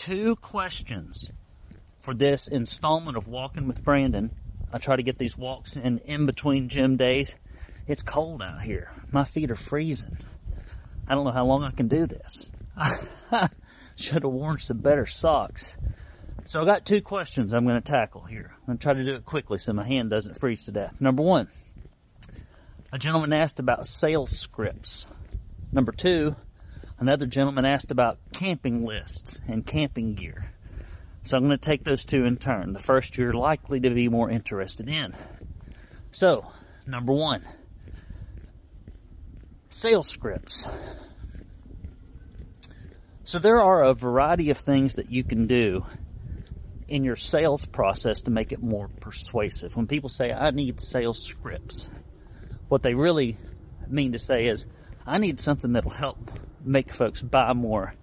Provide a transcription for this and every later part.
two questions for this installment of Walking with Brandon. I try to get these walks in in between gym days. It's cold out here. My feet are freezing. I don't know how long I can do this. Should have worn some better socks. So I got two questions I'm going to tackle here. I'm going to try to do it quickly so my hand doesn't freeze to death. Number one, a gentleman asked about sales scripts. Number two, another gentleman asked about camping lists and camping gear. So I'm going to take those two in turn. The first you're likely to be more interested in. So, number one, sales scripts. So there are a variety of things that you can do in your sales process to make it more persuasive. When people say, I need sales scripts, what they really mean to say is, I need something that'll help make folks buy more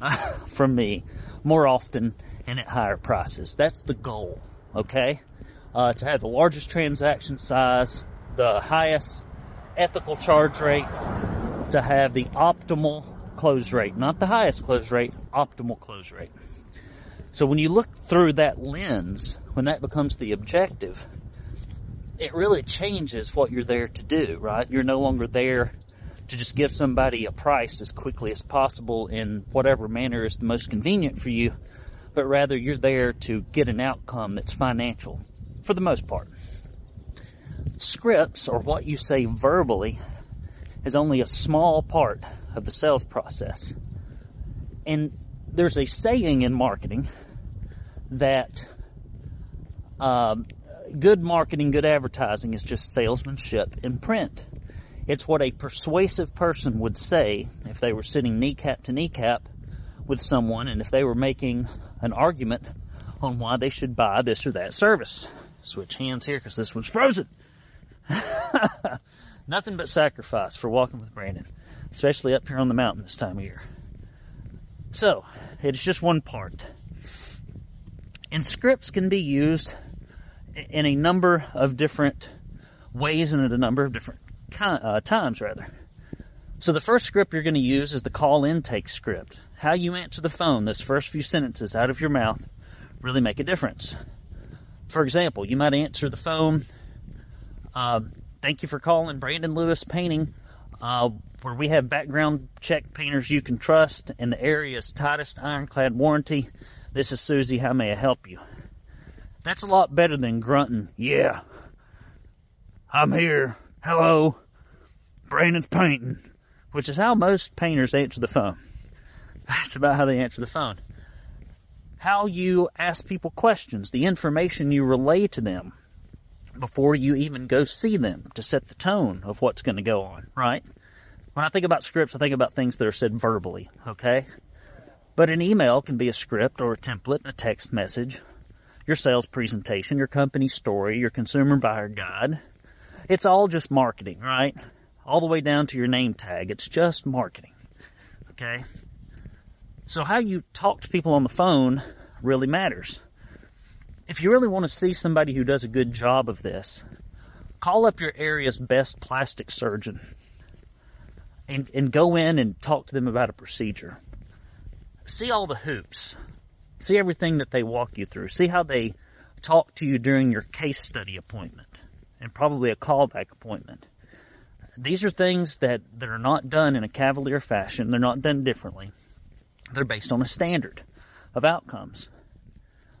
from me more often and at higher prices. That's the goal, okay? Uh, to have the largest transaction size, the highest ethical charge rate, to have the optimal close rate, not the highest close rate, optimal close rate. So when you look through that lens, when that becomes the objective, it really changes what you're there to do, right? You're no longer there to just give somebody a price as quickly as possible in whatever manner is the most convenient for you, but rather you're there to get an outcome that's financial for the most part. Scripts, or what you say verbally, is only a small part of the sales process. And there's a saying in marketing that um, good marketing, good advertising is just salesmanship in print. It's what a persuasive person would say if they were sitting kneecap to kneecap with someone and if they were making an argument on why they should buy this or that service. Switch hands here because this one's frozen. Nothing but sacrifice for walking with Brandon, especially up here on the mountain this time of year. So, it's just one part. And scripts can be used in a number of different ways and at a number of different uh, times, rather. So, the first script you're going to use is the call intake script. How you answer the phone, those first few sentences out of your mouth, really make a difference. For example, you might answer the phone. Uh, thank you for calling Brandon Lewis Painting, uh, where we have background check painters you can trust in the area's tightest ironclad warranty. This is Susie. How may I help you? That's a lot better than grunting, yeah. I'm here. Hello. Brandon's painting. Which is how most painters answer the phone. That's about how they answer the phone. How you ask people questions, the information you relay to them before you even go see them to set the tone of what's going to go on, right? When I think about scripts, I think about things that are said verbally, okay? But an email can be a script or a template, a text message, your sales presentation, your company story, your consumer buyer guide. It's all just marketing, right? All the way down to your name tag. It's just marketing. Okay? So, how you talk to people on the phone really matters. If you really want to see somebody who does a good job of this, call up your area's best plastic surgeon and, and go in and talk to them about a procedure see all the hoops, see everything that they walk you through, see how they talk to you during your case study appointment and probably a callback appointment. These are things that, that are not done in a cavalier fashion, they're not done differently. They're based on a standard of outcomes.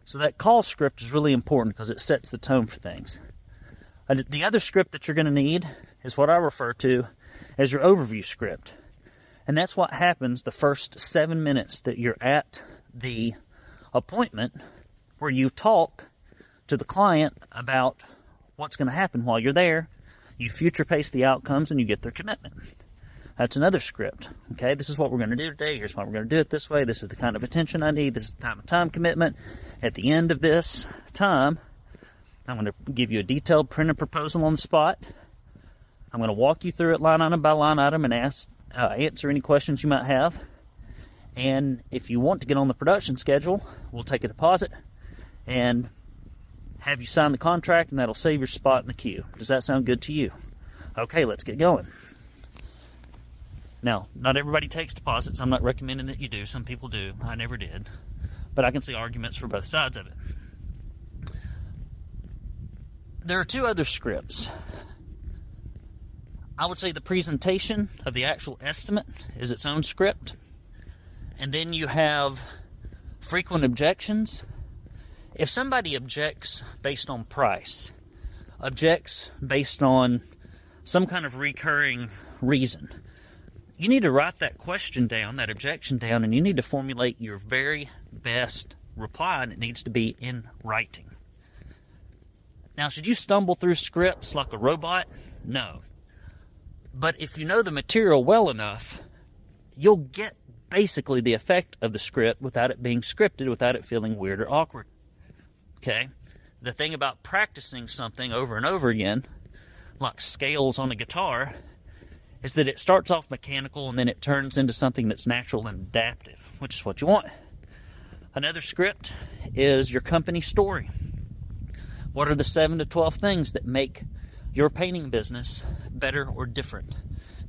So that call script is really important because it sets the tone for things. Uh, and the other script that you're going to need is what I refer to as your overview script. And that's what happens the first seven minutes that you're at the appointment where you talk to the client about what's going to happen while you're there. You future pace the outcomes and you get their commitment. That's another script. Okay, this is what we're going to do today. Here's why we're going to do it this way. This is the kind of attention I need. This is the time of time commitment. At the end of this time, I'm going to give you a detailed printed proposal on the spot. I'm going to walk you through it line item by line item and ask uh, answer any questions you might have. And if you want to get on the production schedule, we'll take a deposit and have you sign the contract, and that'll save your spot in the queue. Does that sound good to you? Okay, let's get going. Now, not everybody takes deposits. I'm not recommending that you do. Some people do. I never did. but I can see arguments for both sides of it. There are two other scripts. I would say the presentation of the actual estimate is its own script. And then you have frequent objections. If somebody objects based on price, objects based on some kind of recurring reason, you need to write that question down, that objection down, and you need to formulate your very best reply, and it needs to be in writing. Now, should you stumble through scripts like a robot? No. But if you know the material well enough, you'll get basically the effect of the script without it being scripted, without it feeling weird or awkward. Okay? The thing about practicing something over and over again, like scales on a guitar, is that it starts off mechanical and then it turns into something that's natural and adaptive, which is what you want. Another script is your company story. What are the 7 to 12 things that make your painting business better or different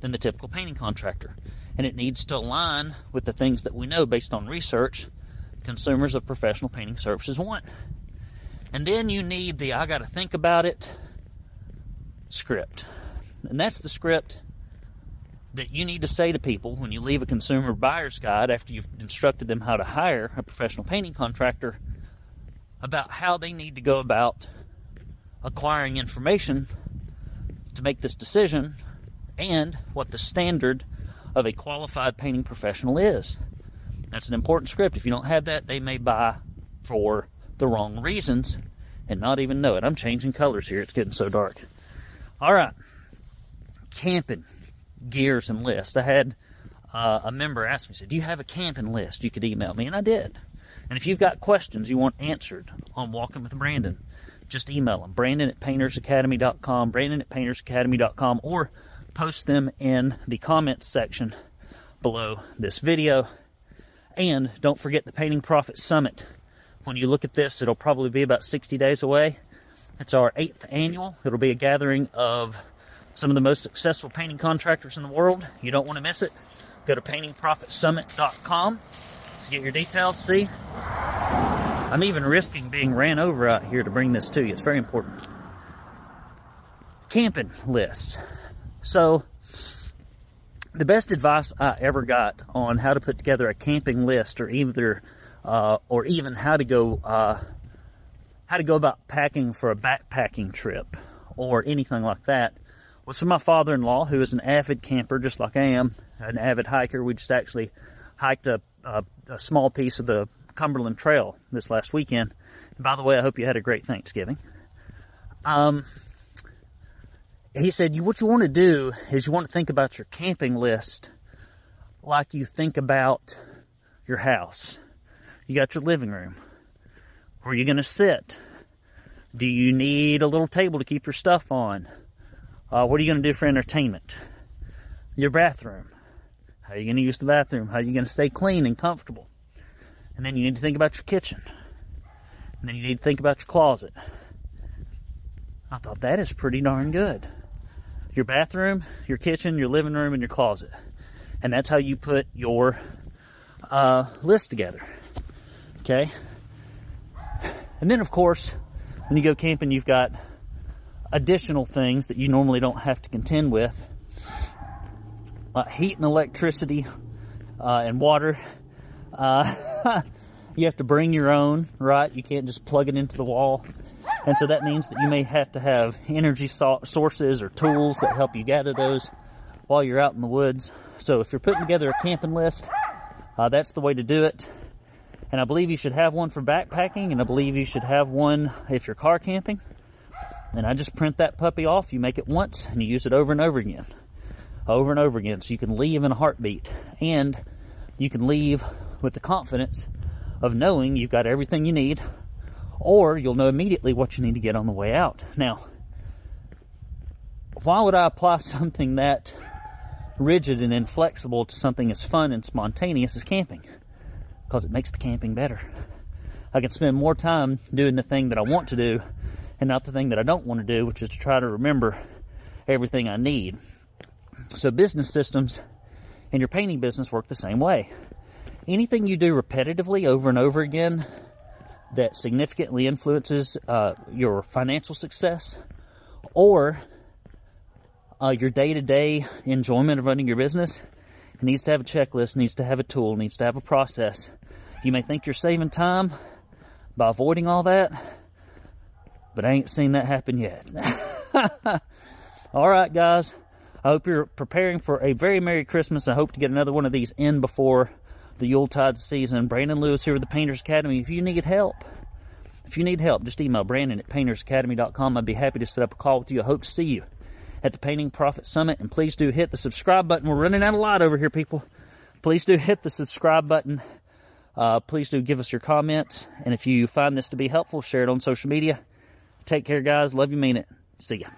than the typical painting contractor? And it needs to align with the things that we know based on research consumers of professional painting services want. And then you need the I got to think about it script. And that's the script that you need to say to people when you leave a consumer buyer's guide after you've instructed them how to hire a professional painting contractor about how they need to go about acquiring information to make this decision and what the standard of a qualified painting professional is. That's an important script. If you don't have that, they may buy for the wrong reasons and not even know it. I'm changing colors here. It's getting so dark. All right. Camping gears and lists. I had uh, a member ask me, said, Do you have a camping list you could email me? And I did. And if you've got questions you want answered on Walking with Brandon, just email them. Brandon at paintersacademy.com, Brandon at paintersacademy.com, or post them in the comments section below this video. And don't forget the Painting Profit Summit. When you look at this, it'll probably be about 60 days away. It's our eighth annual. It'll be a gathering of some of the most successful painting contractors in the world. You don't want to miss it. Go to paintingprofitsummit.com. to Get your details. See, I'm even risking being ran over out here to bring this to you. It's very important. Camping lists. So, the best advice I ever got on how to put together a camping list, or either, uh, or even how to go, uh, how to go about packing for a backpacking trip, or anything like that, was from my father-in-law, who is an avid camper, just like I am, an avid hiker. We just actually hiked a, a, a small piece of the Cumberland Trail this last weekend. And by the way, I hope you had a great Thanksgiving. Um, he said, what you want to do is you want to think about your camping list like you think about your house. You got your living room. Where are you going to sit? Do you need a little table to keep your stuff on? Uh, what are you going to do for entertainment? Your bathroom. How are you going to use the bathroom? How are you going to stay clean and comfortable? And then you need to think about your kitchen. And then you need to think about your closet. I thought that is pretty darn good. Your bathroom, your kitchen, your living room, and your closet. And that's how you put your uh, list together. Okay? And then, of course, when you go camping, you've got additional things that you normally don't have to contend with uh, heat and electricity uh, and water. Uh, you have to bring your own, right? You can't just plug it into the wall. And so that means that you may have to have energy so- sources or tools that help you gather those while you're out in the woods. So if you're putting together a camping list, uh, that's the way to do it. And I believe you should have one for backpacking, and I believe you should have one if you're car camping. And I just print that puppy off. You make it once and you use it over and over again. Over and over again. So you can leave in a heartbeat. And you can leave with the confidence of knowing you've got everything you need, or you'll know immediately what you need to get on the way out. Now, why would I apply something that rigid and inflexible to something as fun and spontaneous as camping? Because it makes the camping better. I can spend more time doing the thing that I want to do and not the thing that I don't want to do, which is to try to remember everything I need. So, business systems in your painting business work the same way. anything you do repetitively over and over again that significantly influences uh, your financial success or uh, your day to day enjoyment of running your business, needs to have a checklist, needs to have a tool, needs to have a process. You may think you're saving time by avoiding all that, but I ain't seen that happen yet. all right, guys. I hope you're preparing for a very Merry Christmas. I hope to get another one of these in before the Yuletide season. Brandon Lewis here with the Painters Academy. If you need help, if you need help, just email Brandon at paintersacademy.com. I'd be happy to set up a call with you. I hope to see you at the Painting Profit Summit. And please do hit the subscribe button. We're running out of light over here, people. Please do hit the subscribe button. Uh, please do give us your comments. And if you find this to be helpful, share it on social media. Take care, guys. Love you, mean it. See ya.